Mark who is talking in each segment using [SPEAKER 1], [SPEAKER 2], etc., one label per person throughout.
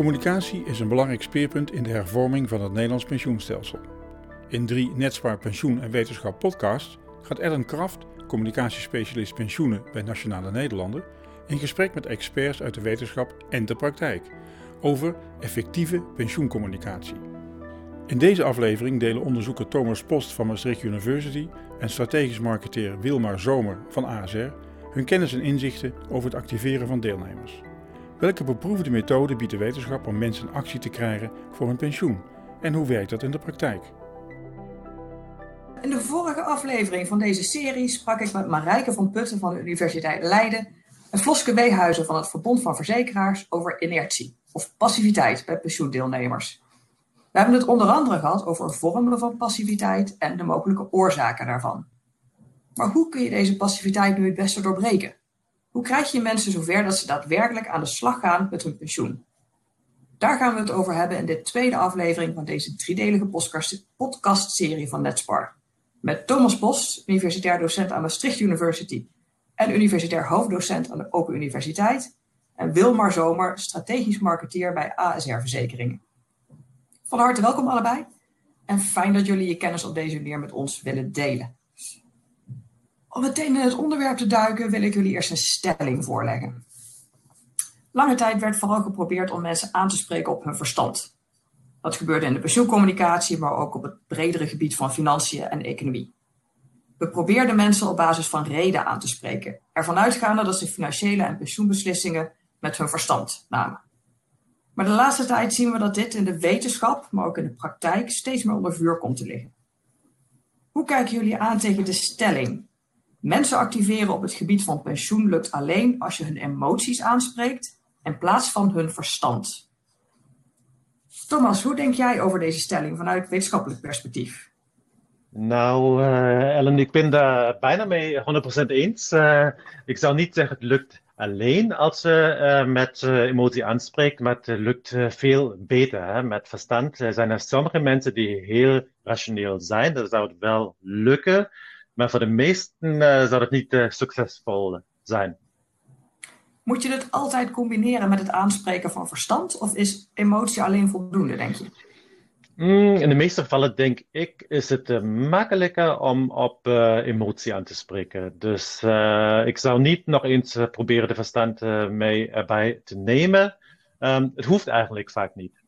[SPEAKER 1] Communicatie is een belangrijk speerpunt in de hervorming van het Nederlands pensioenstelsel. In drie Netspaar Pensioen en Wetenschap podcast gaat Ellen Kraft, communicatiespecialist pensioenen bij Nationale Nederlanden, in gesprek met experts uit de wetenschap en de praktijk over effectieve pensioencommunicatie. In deze aflevering delen onderzoeker Thomas Post van Maastricht University en strategisch marketeer Wilmar Zomer van ASR hun kennis en inzichten over het activeren van deelnemers. Welke beproefde methode biedt de wetenschap om mensen actie te krijgen voor hun pensioen? En hoe werkt dat in de praktijk?
[SPEAKER 2] In de vorige aflevering van deze serie sprak ik met Marijke van Putten van de Universiteit Leiden en Floske Weehuizen van het Verbond van Verzekeraars over inertie of passiviteit bij pensioendeelnemers. We hebben het onder andere gehad over vormen van passiviteit en de mogelijke oorzaken daarvan. Maar hoe kun je deze passiviteit nu het beste doorbreken? Hoe krijg je mensen zover dat ze daadwerkelijk aan de slag gaan met hun pensioen? Daar gaan we het over hebben in de tweede aflevering van deze driedelige podcastserie van Netspar. Met Thomas Post, universitair docent aan Maastricht University en universitair hoofddocent aan de Open Universiteit. En Wilmar Zomer, strategisch marketeer bij ASR Verzekeringen. Van harte welkom allebei en fijn dat jullie je kennis op deze manier met ons willen delen. Om meteen in het onderwerp te duiken wil ik jullie eerst een stelling voorleggen. Lange tijd werd vooral geprobeerd om mensen aan te spreken op hun verstand. Dat gebeurde in de pensioencommunicatie, maar ook op het bredere gebied van financiën en economie. We probeerden mensen op basis van reden aan te spreken, ervan uitgaande dat ze financiële en pensioenbeslissingen met hun verstand namen. Maar de laatste tijd zien we dat dit in de wetenschap, maar ook in de praktijk, steeds meer onder vuur komt te liggen. Hoe kijken jullie aan tegen de stelling Mensen activeren op het gebied van pensioen lukt alleen als je hun emoties aanspreekt in plaats van hun verstand. Thomas, hoe denk jij over deze stelling vanuit wetenschappelijk perspectief?
[SPEAKER 3] Nou, uh, Ellen, ik ben daar bijna mee 100% eens. Uh, ik zou niet zeggen het lukt alleen als je uh, met emotie aanspreekt, maar het lukt veel beter. Hè? Met verstand er zijn er sommige mensen die heel rationeel zijn, dat zou het wel lukken. Maar voor de meesten uh, zou het niet uh, succesvol zijn.
[SPEAKER 2] Moet je het altijd combineren met het aanspreken van verstand? Of is emotie alleen voldoende, denk je?
[SPEAKER 3] Mm, in de meeste gevallen denk ik is het uh, makkelijker om op emotie aan te spreken. Dus ik zou niet nog eens proberen de verstand mee erbij te nemen. Um, het hoeft eigenlijk vaak niet.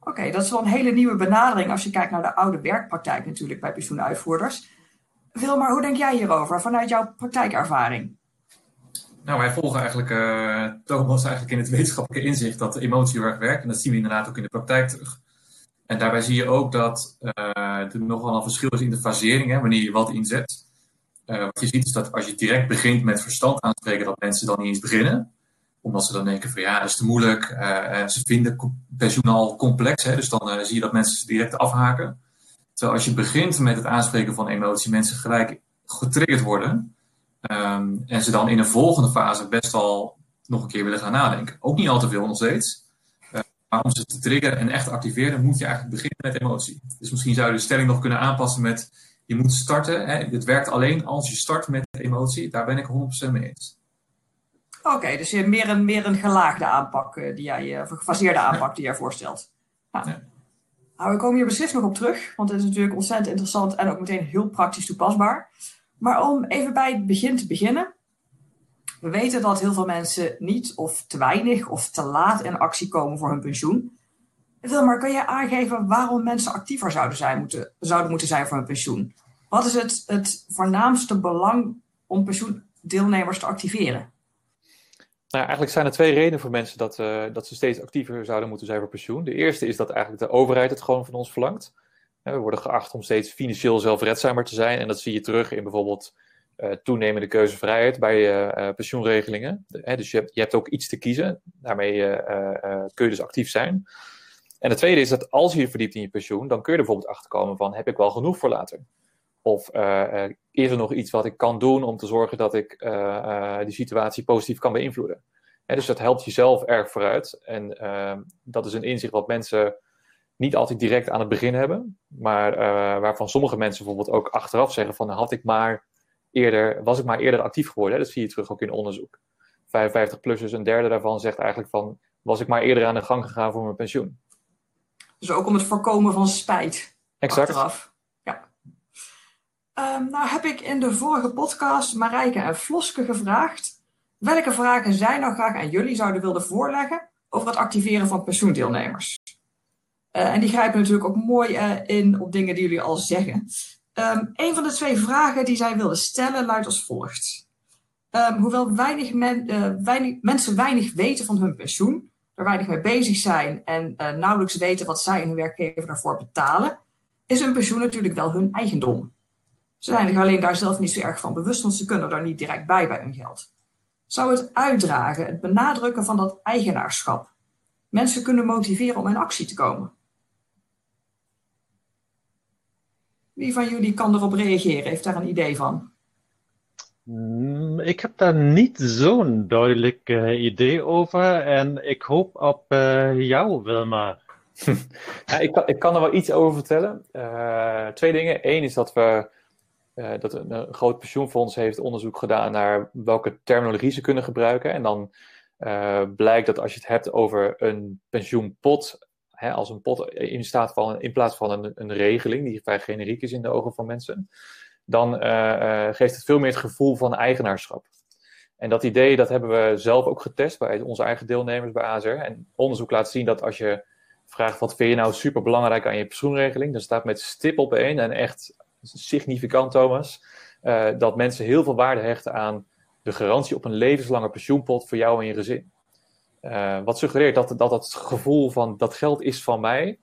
[SPEAKER 2] Oké, dat is wel een hele nieuwe benadering als je kijkt naar de oude werkpraktijk natuurlijk bij pensioenuitvoerders. Wilmar, hoe denk jij hierover vanuit jouw praktijkervaring?
[SPEAKER 4] Nou, wij volgen eigenlijk, uh, Thomas, eigenlijk in het wetenschappelijke inzicht dat de emotie heel erg werkt. En dat zien we inderdaad ook in de praktijk terug. En daarbij zie je ook dat uh, er nogal een verschil is in de fasering, hè, wanneer je wat inzet. Uh, wat je ziet is dat als je direct begint met verstand aanspreken, dat mensen dan niet eens beginnen. Omdat ze dan denken van ja, dat is te moeilijk. ze vinden pensioen al complex, hè, dus dan zie je dat mensen direct afhaken. Terwijl als je begint met het aanspreken van emotie, mensen gelijk getriggerd worden. Ehm, en ze dan in een volgende fase best wel nog een keer willen gaan nadenken. Ook niet al te veel nog steeds. Uh, maar om ze te triggeren en echt te activeren, moet je eigenlijk beginnen met emotie. Dus misschien zou je de stelling nog kunnen aanpassen met: je moet starten. Hè, het werkt alleen als je start met emotie. Daar ben ik 100% mee eens.
[SPEAKER 2] Oké, dus je meer een, meer een gelaagde aanpak uh, die jij, of een gefaseerde aanpak die jij voorstelt. Ja. Nou, we komen hier beslist nog op terug, want het is natuurlijk ontzettend interessant en ook meteen heel praktisch toepasbaar. Maar om even bij het begin te beginnen. We weten dat heel veel mensen niet of te weinig of te laat in actie komen voor hun pensioen. Wilmar, kan je aangeven waarom mensen actiever zouden, zijn, moeten, zouden moeten zijn voor hun pensioen? Wat is het, het voornaamste belang om pensioendeelnemers te activeren?
[SPEAKER 5] Nou, eigenlijk zijn er twee redenen voor mensen dat, uh, dat ze steeds actiever zouden moeten zijn voor pensioen. De eerste is dat eigenlijk de overheid het gewoon van ons verlangt. We worden geacht om steeds financieel zelfredzamer te zijn. En dat zie je terug in bijvoorbeeld uh, toenemende keuzevrijheid bij uh, pensioenregelingen. dus je hebt, je hebt ook iets te kiezen. Daarmee kun je dus actief zijn. En het tweede is dat als je je verdiept in je pensioen, dan kun je er bijvoorbeeld achterkomen van heb ik wel genoeg voor later? Of uh, is er nog iets wat ik kan doen om te zorgen dat ik uh, die situatie positief kan beïnvloeden? Dus dat helpt jezelf erg vooruit. En ehm, dat is een inzicht wat mensen niet altijd direct aan het begin hebben. Maar waarvan sommige mensen bijvoorbeeld ook achteraf zeggen van had ik maar eerder, was ik maar eerder actief geworden. Hè? Dat zie je terug ook in onderzoek. 55-plussers, een derde daarvan zegt eigenlijk van was ik maar eerder aan de gang gegaan voor mijn pensioen.
[SPEAKER 2] Dus ook om het voorkomen van spijt.
[SPEAKER 5] Exact.
[SPEAKER 2] Achteraf. Um, nou heb ik in de vorige podcast Marijke en Floske gevraagd welke vragen zij nou graag aan jullie zouden willen voorleggen over het activeren van pensioendeelnemers. Uh, en die grijpen natuurlijk ook mooi uh, in op dingen die jullie al zeggen. Um, een van de twee vragen die zij wilden stellen luidt als volgt. Um, hoewel weinig, uh, weinig, mensen weinig weten van hun pensioen, er weinig mee bezig zijn en nauwelijks weten wat zij en hun werkgever daarvoor betalen, is hun pensioen natuurlijk wel hun eigendom. Ze zijn er alleen daar zelf niet zo erg van bewust, want ze kunnen er niet direct bij bij hun geld. Zou het uitdragen, het benadrukken van dat eigenaarschap, mensen kunnen motiveren om in actie te komen? Wie van jullie kan erop reageren? Heeft daar een idee van?
[SPEAKER 3] Mm, ik heb daar niet zo'n duidelijk uh, idee over en ik hoop op uh, jou, Wilma.
[SPEAKER 5] ja, ik, kan, ik kan er wel iets over vertellen. Uh, twee dingen. Eén is dat we dat een, groot pensioenfonds heeft onderzoek gedaan naar welke terminologie ze kunnen gebruiken. En dan blijkt dat als je het hebt over een pensioenpot, hè, als een pot in staat van, in plaats van een, een regeling, die vrij generiek is in de ogen van mensen, dan uh, geeft het veel meer het gevoel van eigenaarschap. En dat idee, dat hebben we zelf ook getest bij onze eigen deelnemers bij ASR. En onderzoek laat zien dat als je vraagt wat vind je nou super belangrijk aan je pensioenregeling, dan staat met stip op één en echt significant, Thomas, uh, dat mensen heel veel waarde hechten aan de garantie op een levenslange pensioenpot voor jou en je gezin. Uh, wat suggereert dat, dat dat gevoel van dat geld is van mij,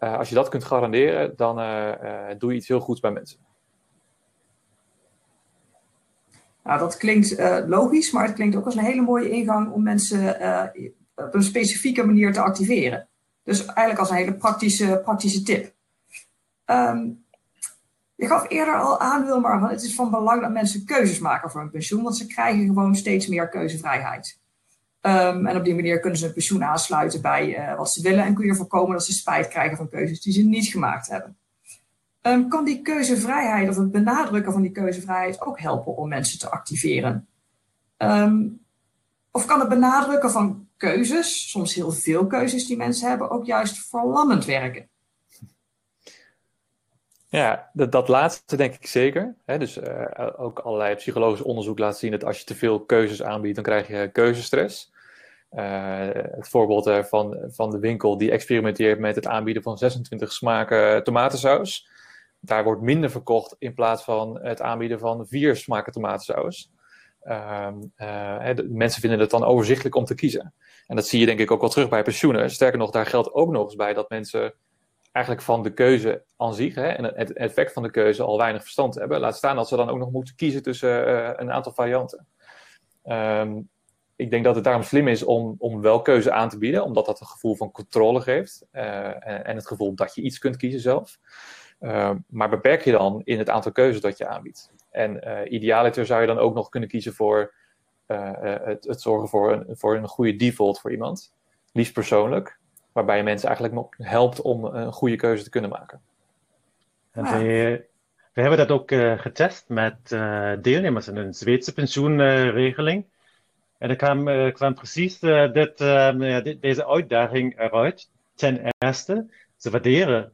[SPEAKER 5] uh, als je dat kunt garanderen, dan doe je iets heel goeds bij mensen.
[SPEAKER 2] Nou, dat klinkt logisch, maar het klinkt ook als een hele mooie ingang om mensen op een specifieke manier te activeren. Dus eigenlijk als een hele praktische, praktische tip. Um, je gaf eerder al aan, Wilmar, het is van belang dat mensen keuzes maken voor hun pensioen, want ze krijgen gewoon steeds meer keuzevrijheid. Um, en op die manier kunnen ze een pensioen aansluiten bij uh, wat ze willen en kun je voorkomen dat ze spijt krijgen van keuzes die ze niet gemaakt hebben. Um, kan die keuzevrijheid of het benadrukken van die keuzevrijheid ook helpen om mensen te activeren? Um, of kan het benadrukken van keuzes, soms heel veel keuzes die mensen hebben, ook juist verlammend werken?
[SPEAKER 5] Ja, dat, dat laatste denk ik zeker. Dus uh, ook allerlei psychologisch onderzoek laat zien dat als je te veel keuzes aanbiedt, dan krijg je keuzestress. Uh, het voorbeeld uh, van, van de winkel die experimenteert met het aanbieden van 26 smaken tomatensaus. Daar wordt minder verkocht in plaats van het aanbieden van vier smaken tomatensaus. De, mensen vinden het dan overzichtelijk om te kiezen. En dat zie je denk ik ook wel terug bij pensioenen. Sterker nog, daar geldt ook nog eens bij dat mensen eigenlijk van de keuze aan zich hè, en het effect van de keuze al weinig verstand hebben. Laat staan dat ze dan ook nog moeten kiezen tussen uh, een aantal varianten. Um, ik denk dat het daarom slim is om, om wel keuze aan te bieden, omdat dat een gevoel van controle geeft uh, en, het gevoel dat je iets kunt kiezen zelf. Uh, maar beperk je dan in het aantal keuzes dat je aanbiedt. En uh, idealiter zou je dan ook nog kunnen kiezen voor het, het, zorgen voor een, voor een goede default voor iemand, liefst persoonlijk, waarbij je mensen eigenlijk helpt om een goede keuze te kunnen maken.
[SPEAKER 3] En we, we hebben dat ook getest met deelnemers in een Zweedse pensioenregeling. En er kwam, uh, kwam precies uh, dit, uh, dit, deze uitdaging eruit. Ten eerste, ze waarderen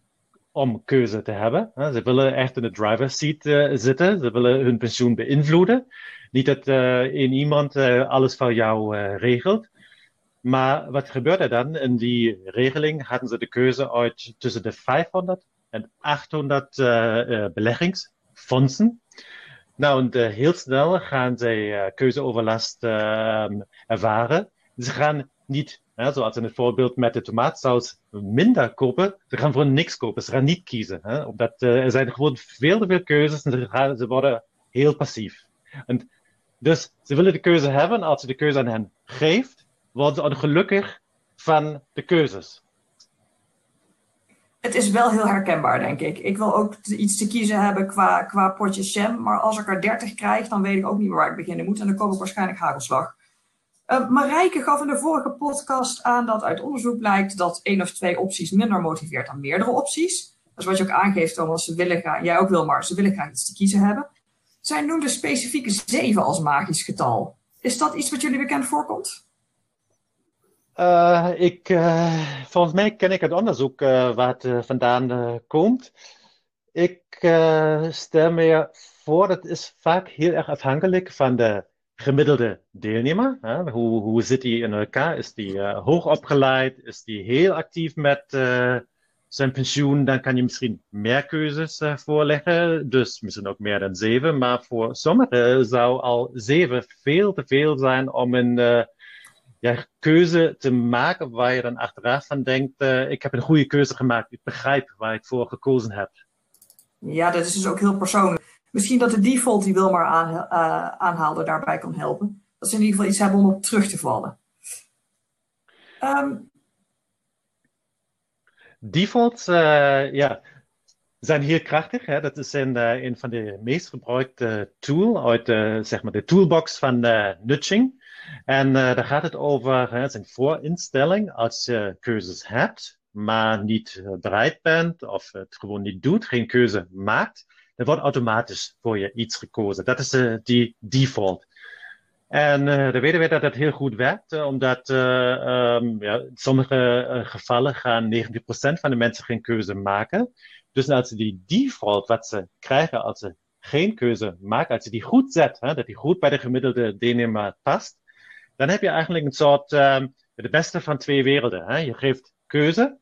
[SPEAKER 3] om keuze te hebben. Ze willen echt in de driver's seat zitten. Ze willen hun pensioen beïnvloeden. Niet dat één iemand alles voor jou regelt. Maar wat gebeurt er dan? In die regeling hadden ze de keuze uit tussen de 500 en 800 beleggingsfondsen. Nou, en uh, heel snel gaan zij keuzeoverlast uh, ervaren. Ze gaan niet, zoals in het voorbeeld met de tomaatsaus, minder kopen. Ze gaan gewoon niks kopen. Ze gaan niet kiezen. Hè, omdat er zijn gewoon veel te veel keuzes en ze, ze worden heel passief. Dus ze willen de keuze hebben. Als je de keuze aan hen geeft, worden ze ongelukkig van de keuzes
[SPEAKER 2] het is wel heel herkenbaar, denk ik. Ik wil ook iets te kiezen hebben qua, qua potjes jam. Maar als ik er 30 krijg, dan weet ik ook niet meer waar ik beginnen moet. En dan kom ik waarschijnlijk hagelslag. Uh, Marijke gaf in de vorige podcast aan dat uit onderzoek blijkt dat één of twee opties minder motiveert dan meerdere opties. Dat is wat je ook aangeeft, Thomas. Ze willen jij ook wil, maar ze willen graag iets te kiezen hebben. Zij noemde specifieke 7 als magisch getal. Is dat iets wat jullie bekend voorkomt?
[SPEAKER 3] Uh, ik, uh, volgens mij ken ik het onderzoek uh, waar het vandaan komt. Ik stel me voor, dat is vaak heel erg afhankelijk van de gemiddelde deelnemer. Hè? Hoe, hoe zit hij in elkaar? Is die hoog opgeleid? Is die heel actief met zijn pensioen? Dan kan je misschien meer keuzes voorleggen. Dus misschien ook meer dan zeven. Maar voor sommigen zou al zeven veel te veel zijn om een ja, keuze te maken waar je dan achteraf van denkt, uh, ik heb een goede keuze gemaakt, ik begrijp waar ik voor gekozen heb.
[SPEAKER 2] Ja, dat is dus ook heel persoonlijk. Misschien dat de default die Wilmar aan, uh, aanhaalde daarbij kan helpen. Dat ze in ieder geval iets hebben om op terug te vallen. Um...
[SPEAKER 3] Defaults, uh, ja, zijn heel krachtig. Hè? Dat is een, een van de meest gebruikte tools uit zeg maar de toolbox van nudging. En uh, daar gaat het over, het is voorinstelling als je keuzes hebt, maar niet uh, bereid bent of het gewoon niet doet, geen keuze maakt, dan wordt automatisch voor je iets gekozen. Dat is uh, die default. En uh, dan weten we dat dat heel goed werkt, omdat uh, ja, in sommige gevallen gaan 90% van de mensen geen keuze maken. Dus als ze die default wat ze krijgen als ze geen keuze maken, als je die goed zet, hè, dat die goed bij de gemiddelde deelnemer past, dan heb je eigenlijk een soort um, de beste van twee werelden. Hè? Je geeft keuze,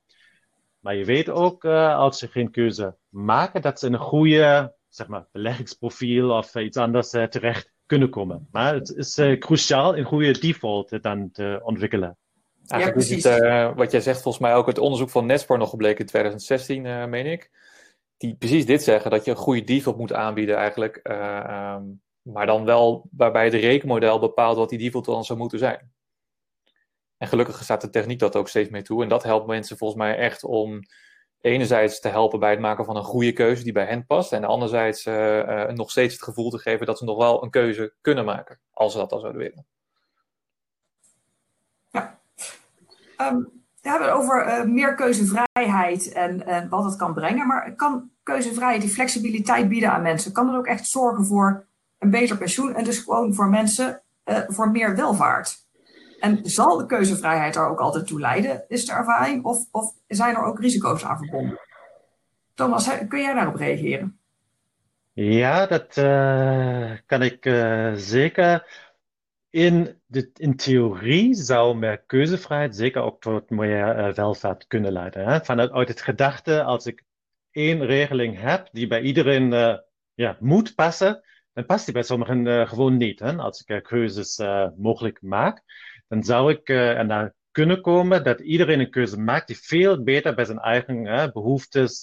[SPEAKER 3] maar je weet ook uh, als ze geen keuze maken, dat ze in een goede zeg maar, beleggingsprofiel of iets anders uh, terecht kunnen komen. Maar het is uh, cruciaal een goede default dan te ontwikkelen.
[SPEAKER 5] Eigenlijk ja, precies. Het, wat jij zegt, volgens mij ook het onderzoek van Netspar nog gebleken in 2016, meen ik. Die precies dit zeggen, dat je een goede default moet aanbieden eigenlijk. Um, maar dan wel waarbij het rekenmodel bepaalt wat die default dan zou moeten zijn. En gelukkig staat de techniek dat ook steeds mee toe. En dat helpt mensen volgens mij echt om enerzijds te helpen bij het maken van een goede keuze die bij hen past. En anderzijds uh, nog steeds het gevoel te geven dat ze nog wel een keuze kunnen maken. Als ze dat al zouden willen.
[SPEAKER 2] Ja. Um, we hebben het over uh, meer keuzevrijheid en, wat het kan brengen. Maar kan keuzevrijheid die flexibiliteit bieden aan mensen? Kan het ook echt zorgen voor een beter pensioen en dus gewoon voor mensen uh, voor meer welvaart. En zal de keuzevrijheid daar ook altijd toe leiden, is de ervaring? Of, of zijn er ook risico's aan verbonden? Thomas, kun jij daarop reageren?
[SPEAKER 3] Ja, dat uh, kan ik uh, zeker. In, in theorie zou meer keuzevrijheid zeker ook tot meer welvaart kunnen leiden. Hè? Vanuit het gedachte, als ik één regeling heb die bij iedereen ja, moet passen, dan past die bij sommigen uh, gewoon niet. Hè? Als ik uh, keuzes uh, mogelijk maak, dan zou ik er naar kunnen komen dat iedereen een keuze maakt die veel beter bij zijn eigen behoeftes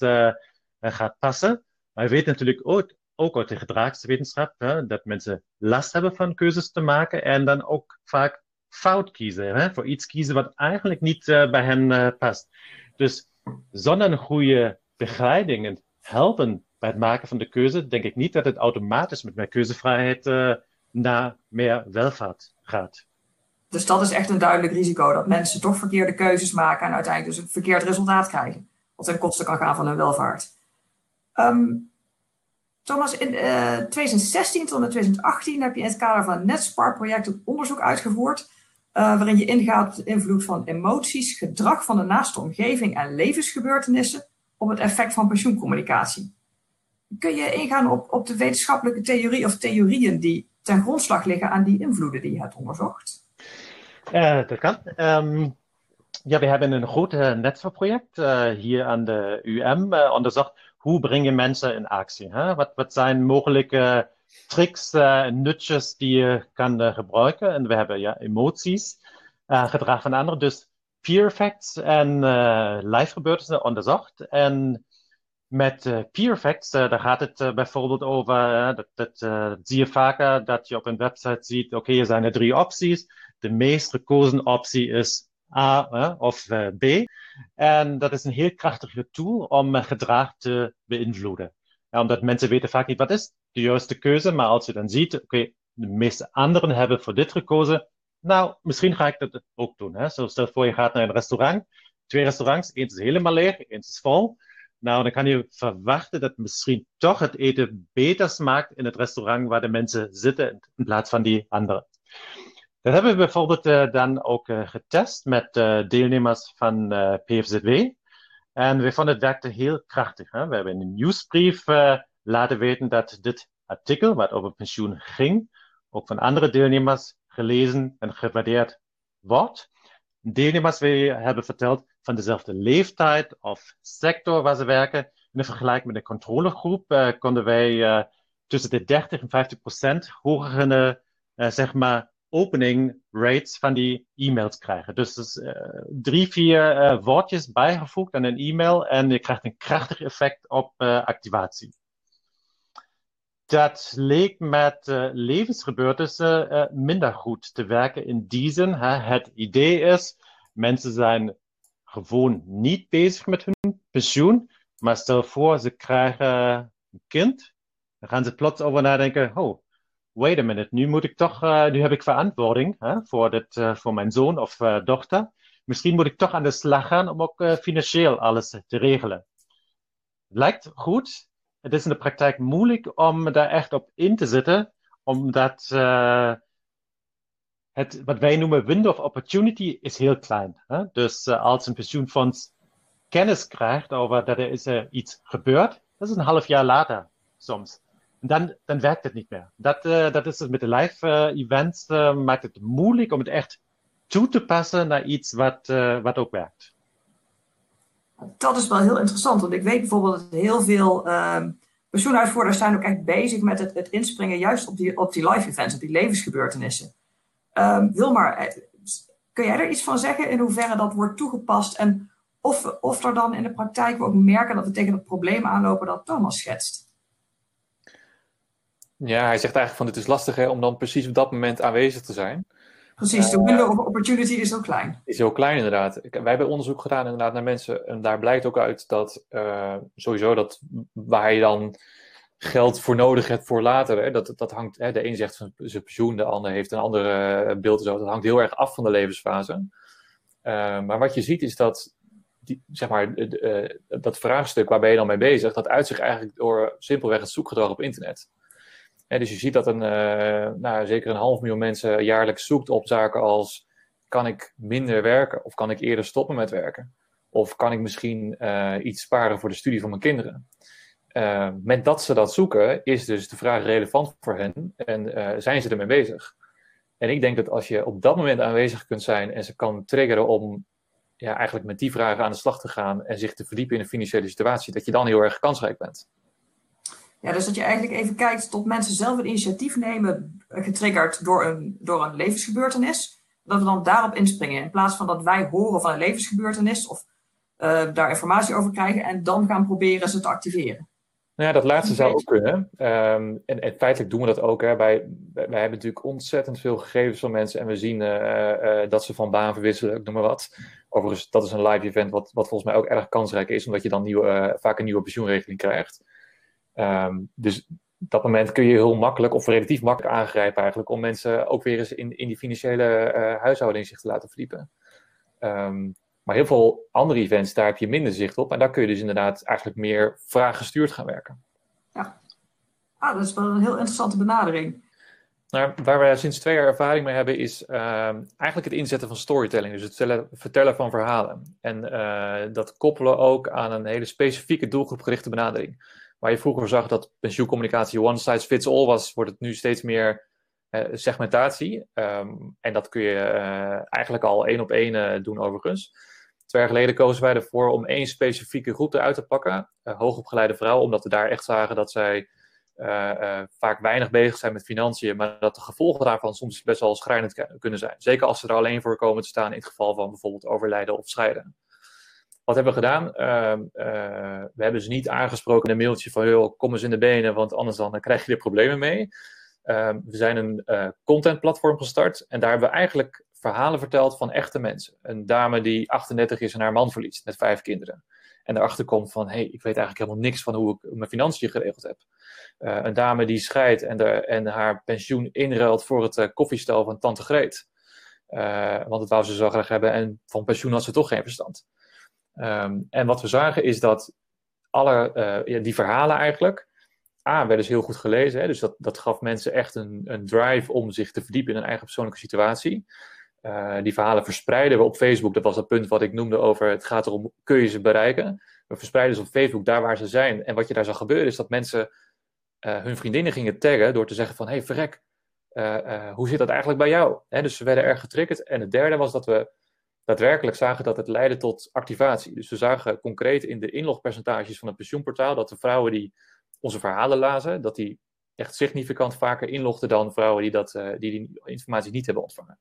[SPEAKER 3] gaat passen. Maar je weet natuurlijk ook, ook uit de gedragswetenschap hè, dat mensen last hebben van keuzes te maken en dan ook vaak fout kiezen. Hè? Voor iets kiezen wat eigenlijk niet bij hen past. Dus zonder een goede begeleiding en helpen bij het maken van de keuze denk ik niet dat het automatisch met meer keuzevrijheid uh, naar meer welvaart gaat.
[SPEAKER 2] Dus dat is echt een duidelijk risico, dat mensen toch verkeerde keuzes maken en uiteindelijk dus een verkeerd resultaat krijgen. Wat ten koste kan gaan van hun welvaart. Um, Thomas, in uh, eh, 2016 tot 2018 heb je in het kader van het NetSpark-project een onderzoek uitgevoerd. Uh, waarin je ingaat op de invloed van emoties, gedrag van de naaste omgeving en levensgebeurtenissen op het effect van pensioencommunicatie. Kun je ingaan op, op de wetenschappelijke theorie of theorieën die ten grondslag liggen aan die invloeden die je hebt onderzocht?
[SPEAKER 3] Uh, dat kan. Um, ja, we hebben een groot netwerkproject uh, hier aan de UM uh, onderzocht. Hoe breng je mensen in actie? Hè? Wat, wat zijn mogelijke tricks en nutjes die je kan gebruiken? En we hebben ja, emoties, gedrag van anderen. Dus peer effects en live gebeurtenissen onderzocht. En met uh, peer effects, uh, daar gaat het uh, bijvoorbeeld over, dat, zie je vaker, dat je op een website ziet, oké, okay, er zijn er drie opties. De meest gekozen optie is A of B. En dat is een heel krachtige tool om gedrag te beïnvloeden. Ja, omdat mensen weten vaak niet wat is de juiste keuze, maar als je dan ziet, oké, de meeste anderen hebben voor dit gekozen, nou, misschien ga ik dat ook doen. Hè? Stel voor je gaat naar een restaurant, twee restaurants, één is helemaal leeg, één is vol. Nou, dan kan je verwachten dat misschien toch het eten beter smaakt in het restaurant waar de mensen zitten in plaats van die andere. Dat hebben we bijvoorbeeld dan ook getest met deelnemers van PFZW. En we vonden het werkte heel krachtig. Hè? We hebben in een nieuwsbrief laten weten dat dit artikel, wat over pensioen ging, ook van andere deelnemers gelezen en gewaardeerd wordt. Deelnemers we hebben verteld van dezelfde leeftijd of sector waar ze werken. In vergelijking met de controlegroep uh, konden wij uh, tussen de 30 en 50 procent hogere uh, zeg maar, opening rates van die e-mails krijgen. Dus, dus drie, vier woordjes bijgevoegd aan een e-mail en je krijgt een krachtig effect op activatie dat leek met uh, levensgebeurtenissen minder goed te werken. In die zin, het idee is, mensen zijn gewoon niet bezig met hun pensioen. Maar stel voor, ze krijgen een kind. Dan gaan ze plots over nadenken, oh, wait a minute, nu moet ik toch, uh, nu heb ik verantwoording hè, voor, dit, voor mijn zoon of dochter. Misschien moet ik toch aan de slag gaan om ook financieel alles te regelen. Lijkt goed, het is in de praktijk moeilijk om daar echt op in te zetten, omdat het, wat wij noemen window of opportunity is heel klein. Hè? Dus uh, als een pensioenfonds kennis krijgt over dat er is er iets gebeurd, dat is een half jaar later soms. En dan, dan werkt het niet meer. Dat, uh, dat is het met de live events, maakt het moeilijk om het echt toe te passen naar iets wat, wat ook werkt.
[SPEAKER 2] Dat is wel heel interessant, want ik weet bijvoorbeeld dat heel veel uh, pensioenuitvoerders zijn ook echt bezig met het, het, inspringen juist op die, op die live events, op die levensgebeurtenissen. Um, Wilmar, eh, kun jij er iets van zeggen in hoeverre dat wordt toegepast en of, of er dan in de praktijk we ook merken dat we tegen het probleem aanlopen dat Thomas schetst?
[SPEAKER 5] Ja, hij zegt eigenlijk van dit is lastig hè, om dan precies op dat moment aanwezig te zijn.
[SPEAKER 2] Precies, de window of opportunity is heel klein.
[SPEAKER 5] Is heel klein inderdaad. Wij hebben onderzoek gedaan inderdaad naar mensen en daar blijkt ook uit dat uh, sowieso dat waar je dan geld voor nodig hebt voor later, hè, dat, dat hangt, hè, de een zegt van zijn pensioen, de ander heeft een andere eh, beeld en zo, dat hangt heel erg af van de levensfase. Uh, maar wat je ziet is dat die, zeg maar, uh, dat vraagstuk waar ben je dan mee bezig, dat uit zich eigenlijk door simpelweg het zoekgedrag op internet dus je ziet dat een, nou, zeker een half miljoen mensen jaarlijks zoekt op zaken als kan ik minder werken of kan ik eerder stoppen met werken? Of kan ik misschien iets sparen voor de studie van mijn kinderen? Uh, met dat ze dat zoeken, is dus de vraag relevant voor hen en zijn ze ermee bezig? En ik denk dat als je op dat moment aanwezig kunt zijn en ze kan triggeren om ja, eigenlijk met die vragen aan de slag te gaan en zich te verdiepen in een financiële situatie, dat je dan heel erg kansrijk bent.
[SPEAKER 2] Ja, dus dat je eigenlijk even kijkt tot mensen zelf een initiatief nemen, getriggerd door een, door een levensgebeurtenis. Dat we dan daarop inspringen. In plaats van dat wij horen van een levensgebeurtenis of daar informatie over krijgen en dan gaan proberen ze te activeren.
[SPEAKER 5] Nou ja, dat laatste zou ook kunnen. Um, en, en, feitelijk doen we dat ook. Hè. Wij, wij, hebben natuurlijk ontzettend veel gegevens van mensen en we zien uh, uh, dat ze van baan verwisselen, ik noem maar wat. Overigens, dat is een live event wat, wat volgens mij ook erg kansrijk is, omdat je dan nieuwe, vaak een nieuwe pensioenregeling krijgt. Um, dus dat moment kun je heel makkelijk of relatief makkelijk aangrijpen eigenlijk om mensen ook weer eens in, in die financiële huishouding zich te laten verdiepen. Um, maar heel veel andere events, daar heb je minder zicht op. En daar kun je dus inderdaad eigenlijk meer vraaggestuurd gaan werken.
[SPEAKER 2] Ja, ah, dat is wel een heel interessante benadering.
[SPEAKER 5] Nou, waar we sinds twee jaar ervaring mee hebben, is uh, eigenlijk het inzetten van storytelling. Dus het vertellen van verhalen. En uh, dat koppelen ook aan een hele specifieke doelgroepgerichte benadering. Waar je vroeger zag dat pensioencommunicatie one size fits all was, wordt het nu steeds meer uh, segmentatie. Um, en dat kun je eigenlijk al één op één doen overigens. Twee geleden kozen wij ervoor om één specifieke groep eruit te pakken. hoogopgeleide vrouwen, omdat we daar echt zagen dat zij vaak weinig bezig zijn met financiën. Maar dat de gevolgen daarvan soms best wel schrijnend kunnen zijn. Zeker als ze er alleen voor komen te staan in het geval van bijvoorbeeld overlijden of scheiden. Wat hebben we gedaan? Uh, we hebben ze niet aangesproken in een mailtje van, joh, kom eens in de benen, want anders dan, krijg je er problemen mee. Uh, we zijn een contentplatform gestart en daar hebben we eigenlijk verhalen verteld van echte mensen. Een dame die 38 is en haar man verliest met vijf kinderen. En erachter komt van, hé, hey, ik weet eigenlijk helemaal niks van hoe ik mijn financiën geregeld heb. Uh, een dame die scheidt en, en haar pensioen inruilt voor het uh, koffiestel van tante Greet. Uh, want het wou ze zo graag hebben en van pensioen had ze toch geen verstand. Um, en wat we zagen is dat alle die verhalen eigenlijk A, werden ze heel goed gelezen. Hè? Dus dat, dat gaf mensen echt een, een drive om zich te verdiepen in hun eigen persoonlijke situatie. Uh, die verhalen verspreiden we op Facebook. Dat was het punt wat ik noemde over het gaat erom, kun je ze bereiken? We verspreiden ze op Facebook daar waar ze zijn. En wat je daar zag gebeuren is dat mensen uh, hun vriendinnen gingen taggen door te zeggen van, hey, verrek, uh, hoe zit dat eigenlijk bij jou? Dus ze werden erg getriggerd. En het derde was dat we daadwerkelijk zagen dat het leidde tot activatie. Dus we zagen concreet in de inlogpercentages van het pensioenportaal dat de vrouwen die onze verhalen lazen, dat die echt significant vaker inlogden dan vrouwen die, dat, die die informatie niet hebben ontvangen.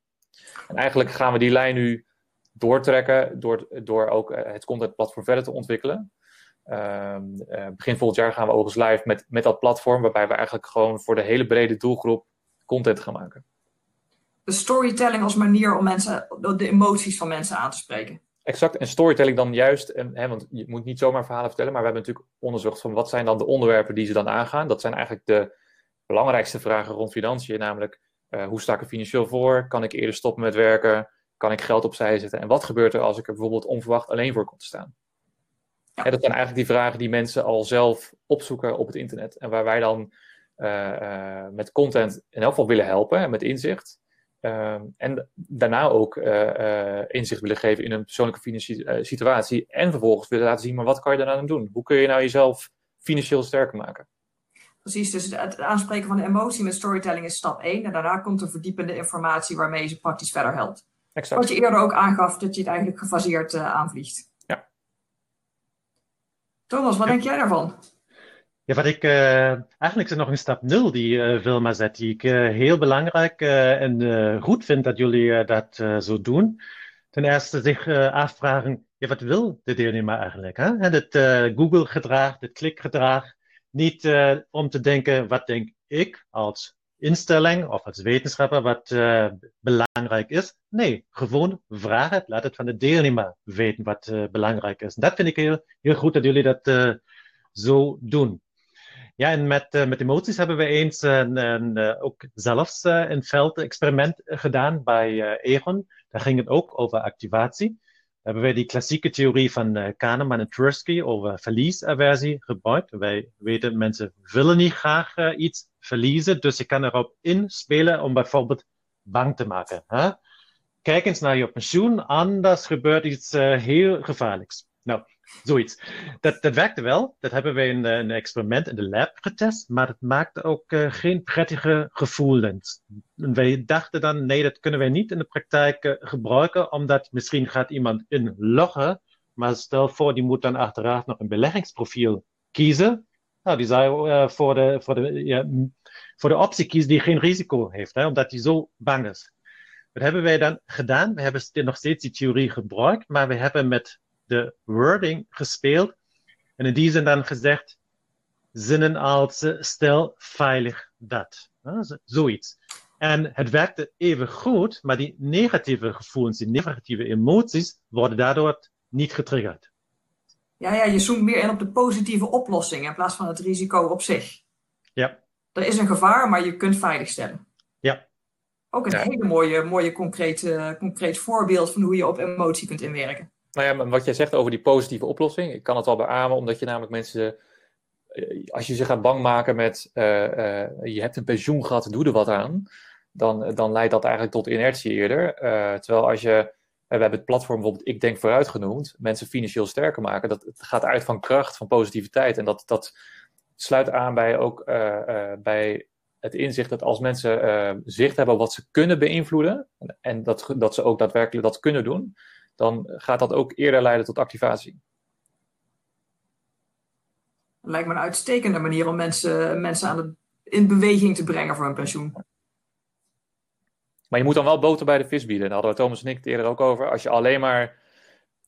[SPEAKER 5] En eigenlijk gaan we die lijn nu doortrekken door, door ook eh, het contentplatform verder te ontwikkelen. Uh, uh, begin volgend jaar gaan we overigens live met, met dat platform, waarbij we eigenlijk gewoon voor de hele brede doelgroep content gaan maken.
[SPEAKER 2] De storytelling als manier om mensen, de emoties van mensen aan te spreken.
[SPEAKER 5] Exact, en storytelling dan juist, en, hè, want je moet niet zomaar verhalen vertellen, maar we hebben natuurlijk onderzocht van wat zijn dan de onderwerpen die ze dan aangaan. Dat zijn eigenlijk de belangrijkste vragen rond financiën, namelijk uh, hoe sta ik er financieel voor? Kan ik eerder stoppen met werken? Kan ik geld opzij zetten? En wat gebeurt er als ik er bijvoorbeeld onverwacht alleen voor kom te staan? Ja. dat zijn eigenlijk die vragen die mensen al zelf opzoeken op het internet. En waar wij dan uh, uh, met content in elk geval willen helpen, met inzicht. en daarna ook inzicht willen geven in een persoonlijke financiële situatie. En vervolgens willen laten zien, maar wat kan je daaraan doen? Hoe kun je nou jezelf financieel sterker maken?
[SPEAKER 2] Precies, dus het aanspreken van de emotie met storytelling is stap 1. En daarna komt de verdiepende informatie waarmee je ze praktisch verder helpt.
[SPEAKER 5] Exact.
[SPEAKER 2] Wat je eerder ook aangaf, dat je het eigenlijk gefaseerd uh, aanvliegt.
[SPEAKER 5] Ja.
[SPEAKER 2] Thomas, wat ja. denk jij daarvan?
[SPEAKER 3] Ja, wat ik, uh, eigenlijk is er nog een stap nul die uh, Vilma zet, die ik heel belangrijk en goed vind dat jullie dat zo doen. Ten eerste zich afvragen, ja, wat wil de deelnemer eigenlijk? Hè? En het Google-gedrag, het klikgedrag, niet uh, om te denken, wat denk ik als instelling of als wetenschapper wat uh, belangrijk is. Nee, gewoon vraag het. Laat het van de deelnemer weten wat uh, belangrijk is. Dat vind ik heel, heel goed dat jullie dat zo doen. Ja, en met, met emoties hebben we eens een, een, ook zelfs een veldexperiment gedaan bij Egon. Daar ging het ook over activatie hebben wij die klassieke theorie van uh, Kahneman en Tversky over verliesaversie gebruikt. Wij weten, mensen willen niet graag uh, iets verliezen, dus je kan erop inspelen om bijvoorbeeld bang te maken. Hè? Kijk eens naar je pensioen, anders gebeurt iets uh, heel gevaarlijks. Nou, zoiets. Dat, dat werkte wel. Dat hebben wij in een experiment in de lab getest, maar het maakte ook uh, geen prettige gevoelens. En wij dachten dan, nee, dat kunnen wij niet in de praktijk uh, gebruiken, omdat misschien gaat iemand inloggen, maar stel voor, die moet dan achteraf nog een beleggingsprofiel kiezen. Nou, die zou voor, de, voor, de, ja, voor de optie kiezen die geen risico heeft, hè, omdat hij zo bang is. Wat hebben wij dan gedaan? We hebben nog steeds die theorie gebruikt, maar we hebben met de wording gespeeld. En in die zin dan gezegd, zinnen als stel veilig dat. Zoiets. En het werkte even goed, maar die negatieve gevoelens, die negatieve emoties, worden daardoor niet getriggerd.
[SPEAKER 2] Ja, ja, je zoomt meer in op de positieve oplossing in plaats van het risico op zich.
[SPEAKER 3] Ja.
[SPEAKER 2] Er is een gevaar, maar je kunt veiligstellen.
[SPEAKER 3] Ja.
[SPEAKER 2] Ook een ja. hele mooie, mooie concreet, uh, concreet voorbeeld van hoe je op emotie kunt inwerken.
[SPEAKER 5] Nou ja, wat jij zegt over die positieve oplossing, ik kan het wel beamen, omdat je namelijk mensen, eh, als je ze gaat bang maken met uh, uh, je hebt een pensioen gehad, doe er wat aan, dan, dan leidt dat eigenlijk tot inertie eerder. terwijl als je, we hebben het platform bijvoorbeeld Ik Denk Vooruit genoemd, mensen financieel sterker maken, dat het gaat uit van kracht, van positiviteit. En dat, dat sluit aan bij ook bij het inzicht dat als mensen zicht hebben op wat ze kunnen beïnvloeden, en dat, dat ze ook daadwerkelijk dat kunnen doen, dan gaat dat ook eerder leiden tot activatie.
[SPEAKER 2] Lijkt me een uitstekende manier om mensen, mensen aan de, in beweging te brengen voor hun pensioen.
[SPEAKER 5] Maar je moet dan wel boter bij de vis bieden. Daar hadden we Thomas en ik het eerder ook over. Als je alleen maar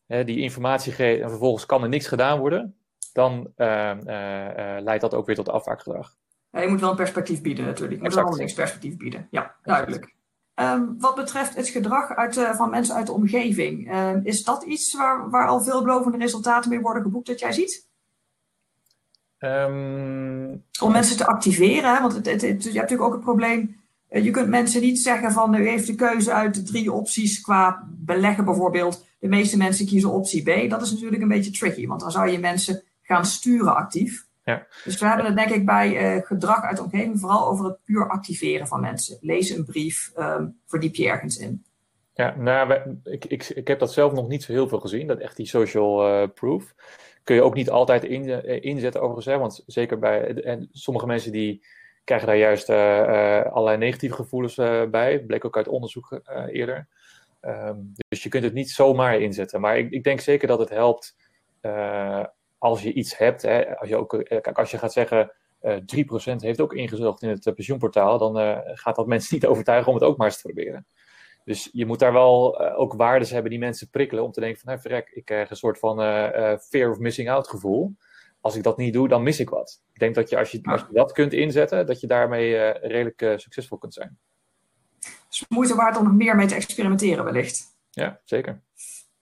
[SPEAKER 5] hè, die informatie geeft en vervolgens kan er niks gedaan worden, dan uh, uh, uh, leidt dat ook weer tot afwaakgedrag.
[SPEAKER 2] Ja, je moet wel een perspectief bieden natuurlijk. Je moet exact. wel een perspectief bieden. Ja, duidelijk. Um, wat betreft het gedrag uit, uh, van mensen uit de omgeving, uh, is dat iets waar, waar al veelbelovende resultaten mee worden geboekt dat jij ziet?
[SPEAKER 5] Um...
[SPEAKER 2] Om mensen te activeren, hè? want het, het, het, je hebt natuurlijk ook het probleem, uh, je kunt mensen niet zeggen van u heeft de keuze uit de drie opties qua beleggen bijvoorbeeld. De meeste mensen kiezen optie B. Dat is natuurlijk een beetje tricky, want dan zou je mensen gaan sturen actief. Ja. Dus we hebben het denk ik bij uh, gedrag uit de omgeving vooral over het puur activeren van mensen. Lees een brief, um, verdiep je ergens in.
[SPEAKER 5] Ja, nou, ik, ik, ik heb dat zelf nog niet zo heel veel gezien, dat echt die social uh, proof. Kun je ook niet altijd in, uh, inzetten overigens, hè, want zeker bij en sommige mensen die krijgen daar juist allerlei negatieve gevoelens bij. Bleek ook uit onderzoek eerder. Um, dus je kunt het niet zomaar inzetten. Maar ik, ik denk zeker dat het helpt als je iets hebt, hè, als je ook, eh, kijk, als je gaat zeggen uh, eh, 3% heeft ook ingezocht in het uh, pensioenportaal, dan uh, gaat dat mensen niet overtuigen om het ook maar eens te proberen. Dus je moet daar wel ook waardes hebben die mensen prikkelen om te denken van, nou verrek, ik krijg een soort van fear of missing out gevoel. Als ik dat niet doe, dan mis ik wat. Ik denk dat je als je, als je dat kunt inzetten, dat je daarmee redelijk succesvol kunt zijn.
[SPEAKER 2] Dus moeite waard om nog meer mee te experimenteren wellicht.
[SPEAKER 5] Ja, zeker.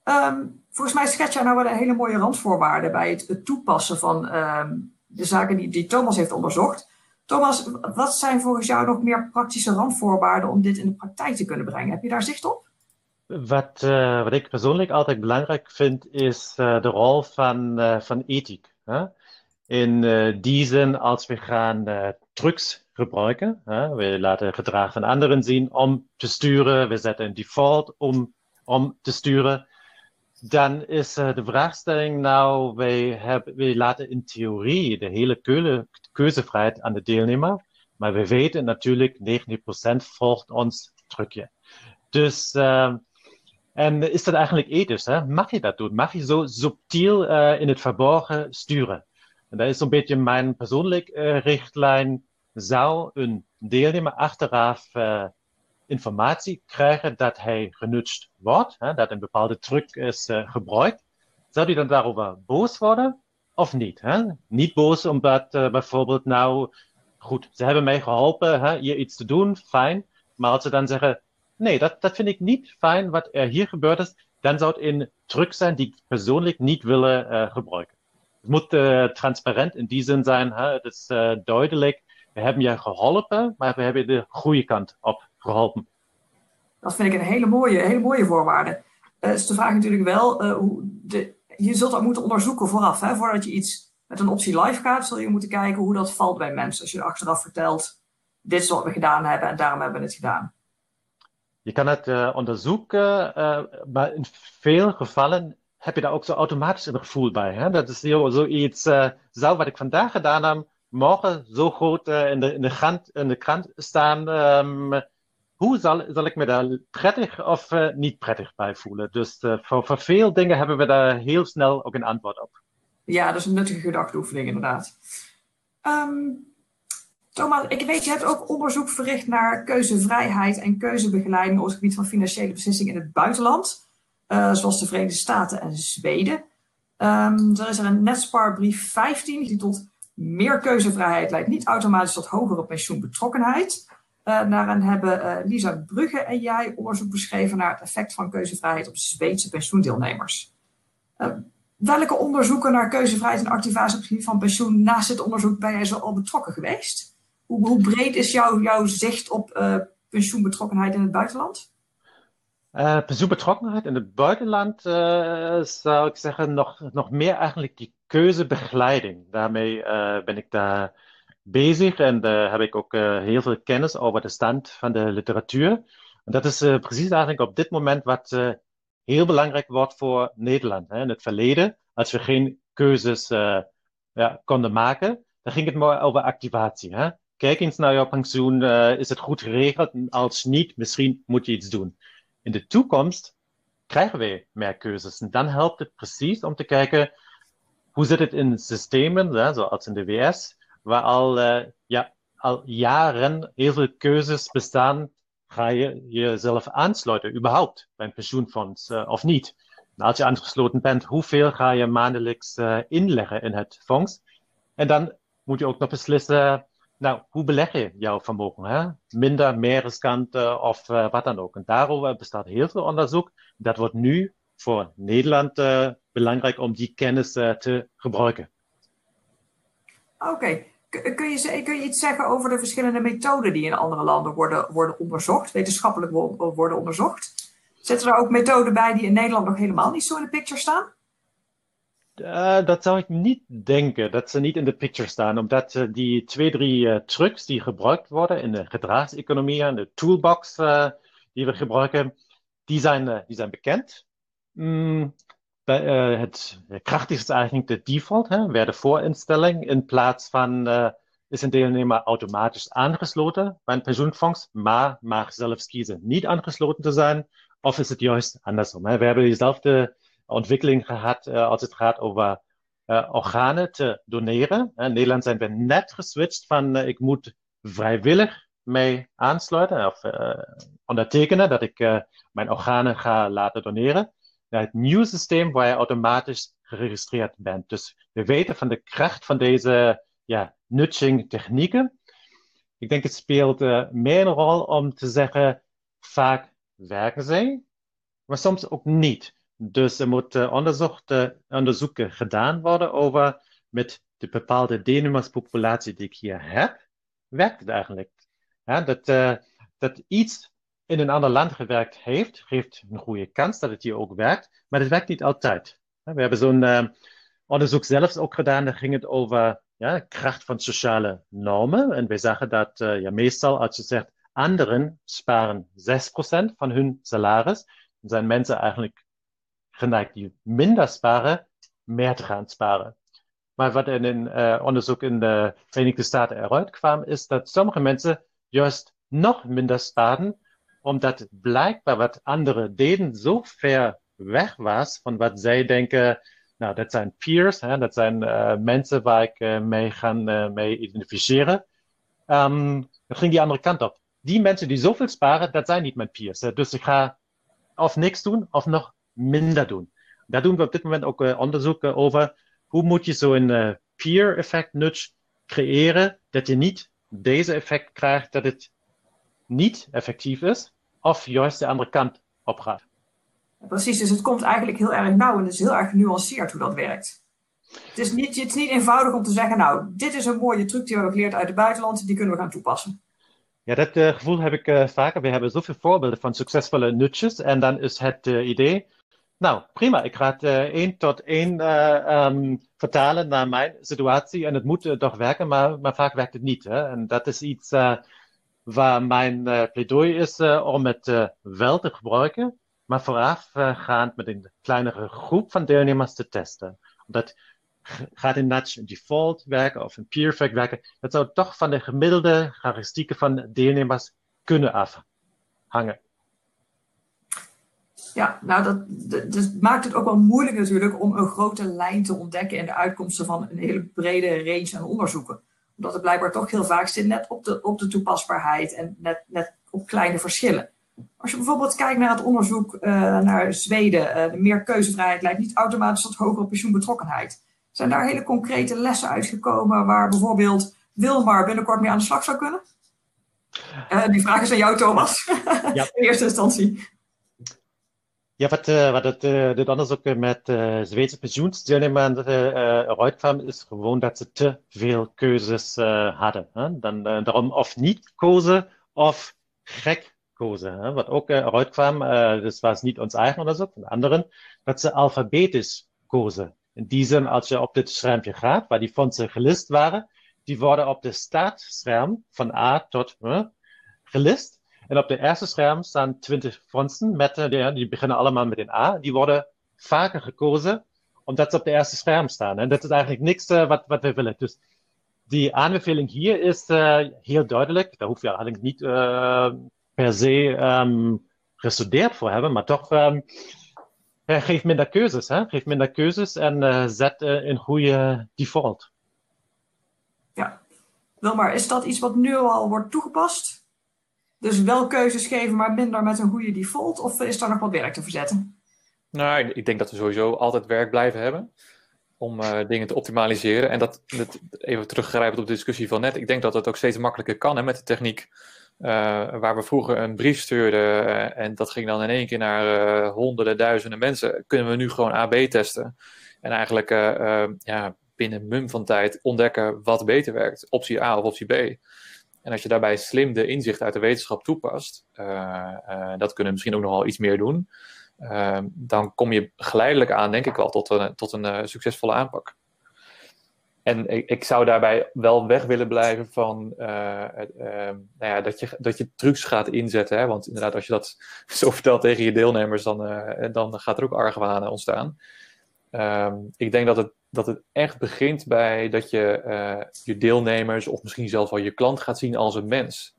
[SPEAKER 2] Um, volgens mij schets jij nou wel een hele mooie randvoorwaarden bij het, toepassen van um, de zaken die, die Thomas heeft onderzocht. Thomas, wat zijn volgens jou nog meer praktische randvoorwaarden om dit in de praktijk te kunnen brengen? Heb je daar zicht op?
[SPEAKER 3] Wat, uh, wat ik persoonlijk altijd belangrijk vind, is uh, de rol van, uh, van ethiek. Hè? In die zin, als we gaan trucs gebruiken, hè? we laten gedrag van anderen zien om te sturen, we zetten een default om, om te sturen dan is uh, de vraagstelling nou, wij, hebben, wij laten in theorie de hele keuze, keuzevrijheid aan de deelnemer, maar we weten natuurlijk 90% volgt ons trucje. Dus, uh, en is dat eigenlijk ethisch? Hè? Mag je dat doen? Mag je zo subtiel uh, in het verborgen sturen? En dat is een beetje mijn persoonlijke richtlijn. Zou een deelnemer achteraf informatie krijgen dat hij genutst wordt, dat een bepaalde truc is uh, gebruikt, zou hij dan daarover boos worden of niet? Niet boos omdat uh, bijvoorbeeld nou, goed, ze hebben mij geholpen hè, hier iets te doen, fijn, maar als ze dan zeggen, nee, dat, dat vind ik niet fijn wat er hier gebeurd is, dan zou het een truc zijn die ik persoonlijk niet willen uh, gebruiken. Het moet transparant in die zin zijn, het is duidelijk, we hebben je geholpen, maar we hebben de goede kant op geholpen.
[SPEAKER 2] Dat vind ik een hele mooie, hele mooie voorwaarde. Uh, is de vraag natuurlijk wel, uh, hoe de, je zult dat moeten onderzoeken vooraf. Hè? Voordat je iets met een optie live gaat, zul je moeten kijken hoe dat valt bij mensen. Als je achteraf vertelt, dit is wat we gedaan hebben en daarom hebben we het gedaan.
[SPEAKER 3] Je kan het uh, onderzoeken, maar in veel gevallen heb je daar ook zo automatisch een gevoel bij. Hè? Dat is zoiets, zou wat ik vandaag gedaan heb, morgen zo groot in, de, in, de krant, in de krant staan. Um, hoe zal, zal ik me daar prettig of uh, niet prettig bij voelen? Dus uh, voor, veel dingen hebben we daar heel snel ook een antwoord op.
[SPEAKER 2] Ja, dat is een nuttige gedachteoefening inderdaad. Um, Thomas, ik weet, je hebt ook onderzoek verricht naar keuzevrijheid en keuzebegeleiding op het gebied van financiële beslissingen in het buitenland, uh, zoals de Verenigde Staten en Zweden. Um, er is er een Netsparbrief 15, die tot meer keuzevrijheid leidt niet automatisch tot hogere pensioenbetrokkenheid. Daarin hebben uh, Lisa Brugge en jij onderzoek beschreven naar het effect van keuzevrijheid op Zweedse pensioendeelnemers. Uh, welke onderzoeken naar keuzevrijheid en activatie op het gebied van pensioen naast dit onderzoek ben jij zo al betrokken geweest? Hoe, hoe breed is jouw, jouw zicht op pensioenbetrokkenheid in het buitenland?
[SPEAKER 3] pensioenbetrokkenheid in het buitenland zou ik zeggen nog, nog meer eigenlijk die keuzebegeleiding. Daarmee ben ik daar bezig en daar heb ik ook uh, heel veel kennis over de stand van de literatuur. En dat is uh, precies eigenlijk op dit moment wat heel belangrijk wordt voor Nederland. Hè. In het verleden, als we geen keuzes ja, konden maken, dan ging het maar over activatie. Hè. Kijk eens naar jouw pensioen, is het goed geregeld? Als niet, misschien moet je iets doen. In de toekomst krijgen we meer keuzes. En dan helpt het precies om te kijken, hoe zit het in systemen, hè, zoals in de VS, waar al, uh, ja, al jaren heel veel keuzes bestaan. Ga je jezelf aansluiten, überhaupt, bij een pensioenfonds uh, of niet? En als je aangesloten bent, hoeveel ga je maandelijks uh, inleggen in het fonds? En dan moet je ook nog beslissen, nou, hoe beleg je jouw vermogen? Hè? Minder, meer of wat dan ook. En daarover bestaat heel veel onderzoek. Dat wordt nu voor Nederland belangrijk om die kennis te gebruiken.
[SPEAKER 2] Oké, Kun je, kun je iets zeggen over de verschillende methoden die in andere landen worden, worden onderzocht, wetenschappelijk worden onderzocht? Zitten er ook methoden bij die in Nederland nog helemaal niet zo in de picture staan?
[SPEAKER 3] Uh, dat zou ik niet denken, dat ze niet in de picture staan, omdat uh, die twee, drie uh, trucs die gebruikt worden in de gedragseconomie en de toolbox die we gebruiken, die zijn, die zijn bekend. Mm, bij, het krachtigste is eigenlijk de default, hè, weer de voorinstelling, in plaats van is een deelnemer automatisch aangesloten bij een pensioenfonds, maar mag zelfs kiezen niet aangesloten te zijn, of is het juist andersom. We hebben diezelfde ontwikkeling gehad uh, als het gaat over uh, organen te doneren. In Nederland zijn we net geswitcht van uh, ik moet vrijwillig mee aansluiten of ondertekenen dat ik mijn organen ga laten doneren. Naar het nieuwe systeem waar je automatisch geregistreerd bent. Dus we weten van de kracht van deze ja, nudging technieken. Ik denk het speelt meer een rol om te zeggen, vaak werken zij, maar soms ook niet. Dus er moet onderzoeken gedaan worden over met de bepaalde deelnemerspopulatie die ik hier heb, werkt het eigenlijk? Dat, dat iets in een ander land gewerkt heeft, geeft een goede kans dat het hier ook werkt, maar het werkt niet altijd. We hebben zo'n uh, onderzoek zelfs ook gedaan, daar ging het over ja, kracht van sociale normen. En wij zagen dat uh, ja, meestal als je zegt, anderen sparen 6% van hun salaris, dan zijn mensen eigenlijk geneigd die minder sparen, meer te gaan sparen. Maar wat in een uh, onderzoek in de Verenigde Staten eruit kwam, is dat sommige mensen juist nog minder sparen, omdat blijkbaar wat anderen deden zo ver weg was van wat zij denken, nou, dat zijn peers, hè, dat zijn uh, mensen waar ik uh, mee gaan mee identificeren. Um, dan ging die andere kant op. Die mensen die zoveel sparen, dat zijn niet mijn peers. Dus ik ga of niks doen of nog minder doen. Daar doen we op dit moment ook onderzoek over. Hoe moet je zo'n peer effect nudge creëren, dat je niet deze effect krijgt dat het niet effectief is, of juist de andere kant op gaat.
[SPEAKER 2] Precies, dus het komt eigenlijk heel erg nauw en het is heel erg genuanceerd hoe dat werkt. Het is, niet, het is niet eenvoudig om te zeggen, nou, dit is een mooie truc die we hebben geleerd uit het buitenland, die kunnen we gaan toepassen.
[SPEAKER 3] Ja, dat uh, gevoel heb ik uh, vaker. We hebben zoveel voorbeelden van succesvolle nutjes. En dan is het uh, idee, nou prima, ik ga het één tot één um, vertalen naar mijn situatie. En het moet toch werken, maar, maar vaak werkt het niet. Hè? En dat is iets waar mijn pleidooi is om het wel te gebruiken, maar voorafgaand met een kleinere groep van deelnemers te testen. Omdat gaat in nudge default werken of een peer werken, dat zou toch van de gemiddelde karakteristieken van deelnemers kunnen afhangen.
[SPEAKER 2] Ja, nou dat, dat, maakt het ook wel moeilijk natuurlijk om een grote lijn te ontdekken in de uitkomsten van een hele brede range aan onderzoeken. Omdat het blijkbaar toch heel vaak zit net op de, op de toepasbaarheid en net, net op kleine verschillen. Als je bijvoorbeeld kijkt naar het onderzoek uh, naar Zweden, uh, meer keuzevrijheid leidt niet automatisch tot hogere pensioenbetrokkenheid. Zijn daar hele concrete lessen uitgekomen waar bijvoorbeeld Wilmar binnenkort mee aan de slag zou kunnen? Uh, die vraag is aan jou, Thomas. Ja. In eerste instantie.
[SPEAKER 3] Ja, wat, uh, wat het, uh, dit onderzoek met uh, Zweedse pensioensdeelnemers eruit kwam, is gewoon dat ze te veel keuzes hadden. Hè? Dan, daarom of niet kozen of gek kozen. Hè? Wat ook eruit kwam, dus was niet ons eigen onderzoek, van anderen, dat ze alfabetisch kozen. In die zin, als je op dit schermpje gaat, waar die fondsen gelist waren, die worden op de startscherm van A tot uh, gelist. En op de eerste scherm staan 20 fondsen, met, uh, die beginnen allemaal met een A. Die worden vaker gekozen, omdat ze op de eerste scherm staan. En dat is eigenlijk niks uh, wat, wat we willen. Dus die aanbeveling hier is uh, heel duidelijk. Daar hoef je eigenlijk niet per se um, gestudeerd voor hebben, maar toch um, geef minder keuzes. Hè? Geef minder keuzes en zet een goede default.
[SPEAKER 2] Ja, wel is dat iets wat nu al wordt toegepast? Dus wel keuzes geven, maar minder met een goede default? Of is daar nog wat werk te verzetten?
[SPEAKER 5] Nou, ik denk dat we sowieso altijd werk blijven hebben om uh, dingen te optimaliseren. En dat, dat even teruggrijpend op de discussie van net, ik denk dat het ook steeds makkelijker kan hè, met de techniek. Uh, waar we vroeger een brief stuurden uh, en dat ging dan in één keer naar honderden, duizenden mensen, kunnen we nu gewoon AB testen. En eigenlijk ja, binnen een mum van tijd ontdekken wat beter werkt, optie A of optie B. En als je daarbij slim de inzicht uit de wetenschap toepast, dat kunnen we misschien ook nog wel iets meer doen, ehm, dan kom je geleidelijk aan, denk ik wel, tot een, tot een succesvolle aanpak. En ik, ik, zou daarbij wel weg willen blijven van nou ja, dat, je, dat je trucs gaat inzetten. Hè? Want inderdaad, als je dat zo vertelt tegen je deelnemers, dan, dan gaat er ook argwaan ontstaan. Ehm, ik denk dat het, dat het echt begint bij dat je uh, je deelnemers of misschien zelfs wel je klant gaat zien als een mens.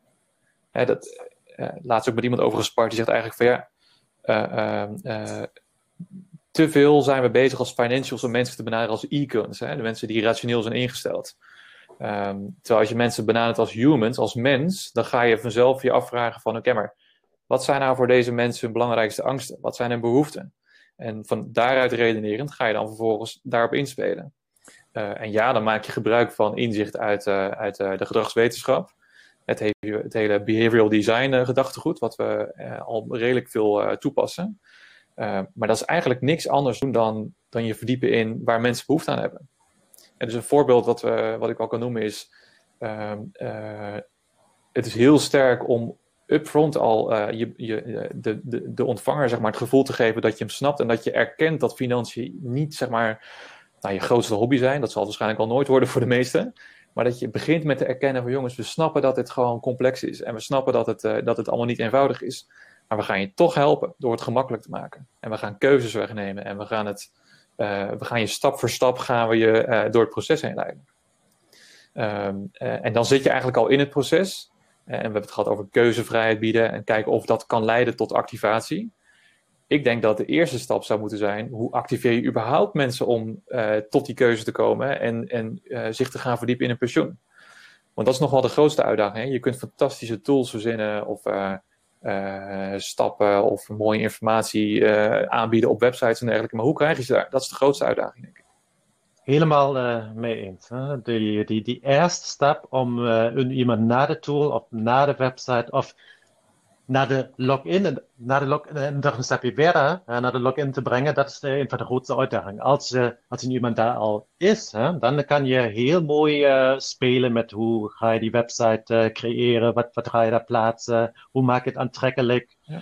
[SPEAKER 5] Hè, dat, uh, laatst ook met iemand over gespart die zegt eigenlijk van ja, uh, te veel zijn we bezig als financials om mensen te benaderen als icons, hè, de mensen die rationeel zijn ingesteld. Um, terwijl als je mensen benadert als humans, als mens, dan ga je vanzelf je afvragen van oké, maar wat zijn nou voor deze mensen hun belangrijkste angsten? Wat zijn hun behoeften? En van daaruit redenerend ga je dan vervolgens daarop inspelen. Uh, en ja, dan maak je gebruik van inzicht uit, uh, uit uh, de gedragswetenschap. Het, het, hele behavioral design gedachtegoed, wat we al redelijk veel toepassen. maar dat is eigenlijk niks anders doen dan, dan je verdiepen in waar mensen behoefte aan hebben. En dus een voorbeeld wat, we, wat ik al kan noemen is... Ehm, het is heel sterk om upfront al uh, je, je, de, de, de ontvanger zeg maar, het gevoel te geven dat je hem snapt en dat je erkent dat financiën niet zeg maar, nou, je grootste hobby zijn. Dat zal waarschijnlijk al nooit worden voor de meesten. Maar dat je begint met te erkennen van jongens, we snappen dat dit gewoon complex is. En we snappen dat het, uh, dat het allemaal niet eenvoudig is. Maar we gaan je toch helpen door het gemakkelijk te maken. En we gaan keuzes wegnemen. En we gaan, het, we gaan je stap voor stap gaan we je, door het proces heen leiden. Um, en dan zit je eigenlijk al in het proces. En we hebben het gehad over keuzevrijheid bieden en kijken of dat kan leiden tot activatie. Ik denk dat de eerste stap zou moeten zijn: hoe activeer je überhaupt mensen om uh, tot die keuze te komen en, en uh, zich te gaan verdiepen in een pensioen? Want dat is nog wel de grootste uitdaging. Hè? Je kunt fantastische tools verzinnen of stappen of mooie informatie aanbieden op websites en dergelijke. Maar hoe krijg je ze daar? Dat is de grootste uitdaging, denk ik.
[SPEAKER 3] Helemaal uh, mee eens. Hè? Die, die, die eerste stap om uh, iemand naar de tool of naar de website of naar de login, naar de login en nog een stapje verder naar de login te brengen, dat is een van de grootste uitdagingen. Als, als iemand daar al is, hè, dan kan je heel mooi spelen met hoe ga je die website creëren, wat, wat ga je daar plaatsen, hoe maak je het aantrekkelijk. Ja.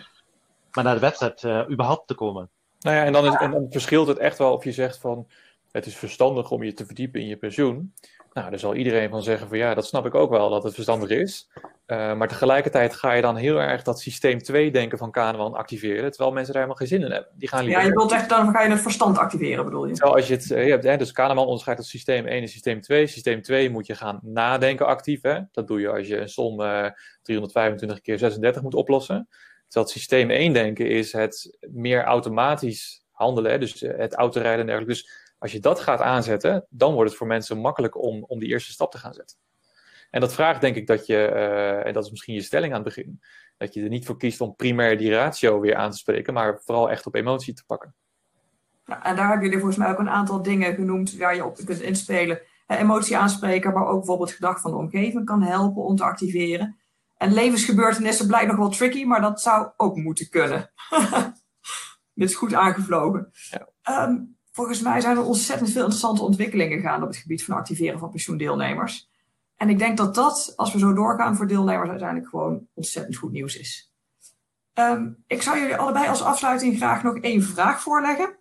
[SPEAKER 3] Maar naar de website überhaupt te komen.
[SPEAKER 5] Nou ja, en dan, is, en dan verschilt het echt wel of je zegt van het is verstandig om je te verdiepen in je pensioen. Nou, daar zal iedereen van zeggen van ja, dat snap ik ook wel dat het verstandig is. Uh, maar tegelijkertijd ga je dan heel erg dat systeem 2 denken van Kahneman activeren, terwijl mensen daar helemaal geen zin in hebben. Die gaan
[SPEAKER 2] ja, je wilt echt dan ga je het verstand activeren, bedoel je?
[SPEAKER 5] Terwijl als je het uh, hebt, hè, dus Kahneman onderscheidt het systeem 1 en systeem 2. Systeem 2 moet je gaan nadenken actief. Hè? Dat doe je als je een som uh, 325 keer 36 moet oplossen. Terwijl systeem 1 denken is het meer automatisch handelen, hè? dus eh, het autorijden en dergelijke. Dus als je dat gaat aanzetten, dan wordt het voor mensen makkelijk om, om die eerste stap te gaan zetten. En dat vraagt denk ik dat je, uh, en dat is misschien je stelling aan het begin, dat je er niet voor kiest om primair die ratio weer aan te spreken, maar vooral echt op emotie te pakken.
[SPEAKER 2] En daar hebben jullie volgens mij ook een aantal dingen genoemd waar je op kunt inspelen. emotie aanspreken, maar ook bijvoorbeeld gedrag van de omgeving kan helpen om te activeren. En levensgebeurtenissen blijkt nog wel tricky, maar dat zou ook moeten kunnen. Dit is goed aangevlogen. Ja. Um, volgens mij zijn er ontzettend veel interessante ontwikkelingen gaande op het gebied van activeren van pensioendeelnemers. En ik denk dat dat, als we zo doorgaan, voor deelnemers uiteindelijk gewoon ontzettend goed nieuws is. Um, ik zou jullie allebei als afsluiting graag nog één vraag voorleggen.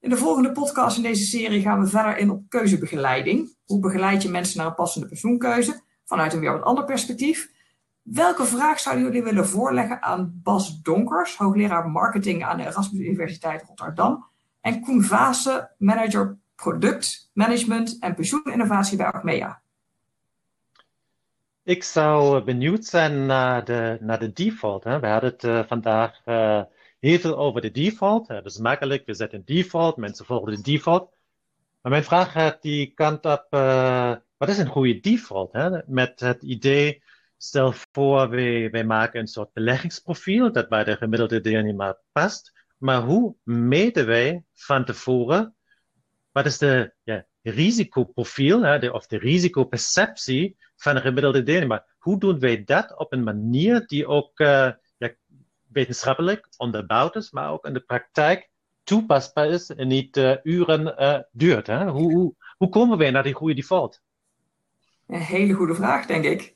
[SPEAKER 2] In de volgende podcast in deze serie gaan we verder in op keuzebegeleiding. Hoe begeleid je mensen naar een passende pensioenkeuze vanuit een weer wat ander perspectief? Welke vraag zouden jullie willen voorleggen aan Bas Donkers, hoogleraar marketing aan de Erasmus Universiteit Rotterdam? En Koen Vaassen, manager product management en pensioeninnovatie bij Achmea.
[SPEAKER 3] Ik zou benieuwd zijn naar de, naar de default. Hè. We hadden het uh, vandaag uh, heel veel over de default. Dat is makkelijk, we zetten default, mensen volgen de default. Maar mijn vraag gaat die kant op, wat is een goede default? Hè? Met het idee, stel voor, wij, wij maken een soort beleggingsprofiel dat bij de gemiddelde deelnemer past. Maar hoe meten wij van tevoren wat is de ja, risicoprofiel hè, de, of de risicoperceptie van een gemiddelde deelnemer? Hoe doen wij dat op een manier die ook ja, wetenschappelijk onderbouwd is, maar ook in de praktijk toepasbaar is en niet uh, uren uh, duurt? Hè? Hoe, hoe, hoe komen wij naar die goede default?
[SPEAKER 2] Een hele goede vraag, denk ik.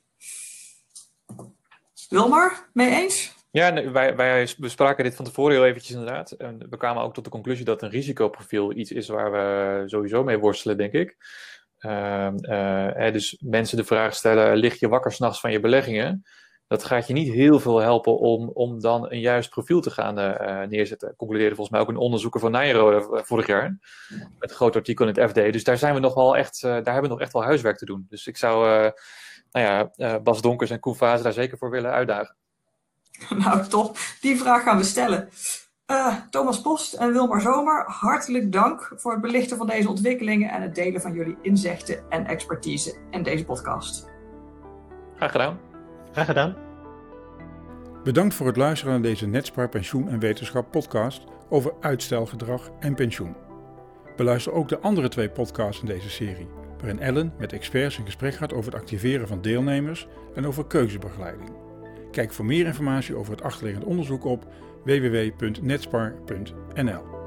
[SPEAKER 2] Wilmar, mee eens?
[SPEAKER 5] Ja, wij, wij bespraken dit van tevoren heel eventjes inderdaad. En we kwamen ook tot de conclusie dat een risicoprofiel iets is waar we sowieso mee worstelen, denk ik. Uh, uh, dus mensen de vraag stellen, lig je wakker s'nachts van je beleggingen? Dat gaat je niet heel veel helpen om, om dan een juist profiel te gaan uh, neerzetten. Concludeerde volgens mij ook een onderzoeker van Nijrode vorig jaar. Met een groot artikel in het FD. Dus daar zijn we nog wel echt, daar hebben we nog echt wel huiswerk te doen. Dus ik zou nou ja, Bas Donkers en Koen Fase daar zeker voor willen uitdagen.
[SPEAKER 2] Nou, top. Die vraag gaan we stellen. Uh, Thomas Post en Wilmar Zomer, hartelijk dank voor het belichten van deze ontwikkelingen en het delen van jullie inzichten en expertise in deze podcast.
[SPEAKER 5] Graag gedaan.
[SPEAKER 3] Graag gedaan.
[SPEAKER 1] Bedankt voor het luisteren naar deze Netspar Pensioen en Wetenschap podcast over uitstelgedrag en pensioen. Beluister ook de andere twee podcasts in deze serie, waarin Ellen met experts in gesprek gaat over het activeren van deelnemers en over keuzebegeleiding. Kijk voor meer informatie over het achterliggende onderzoek op www.netspar.nl.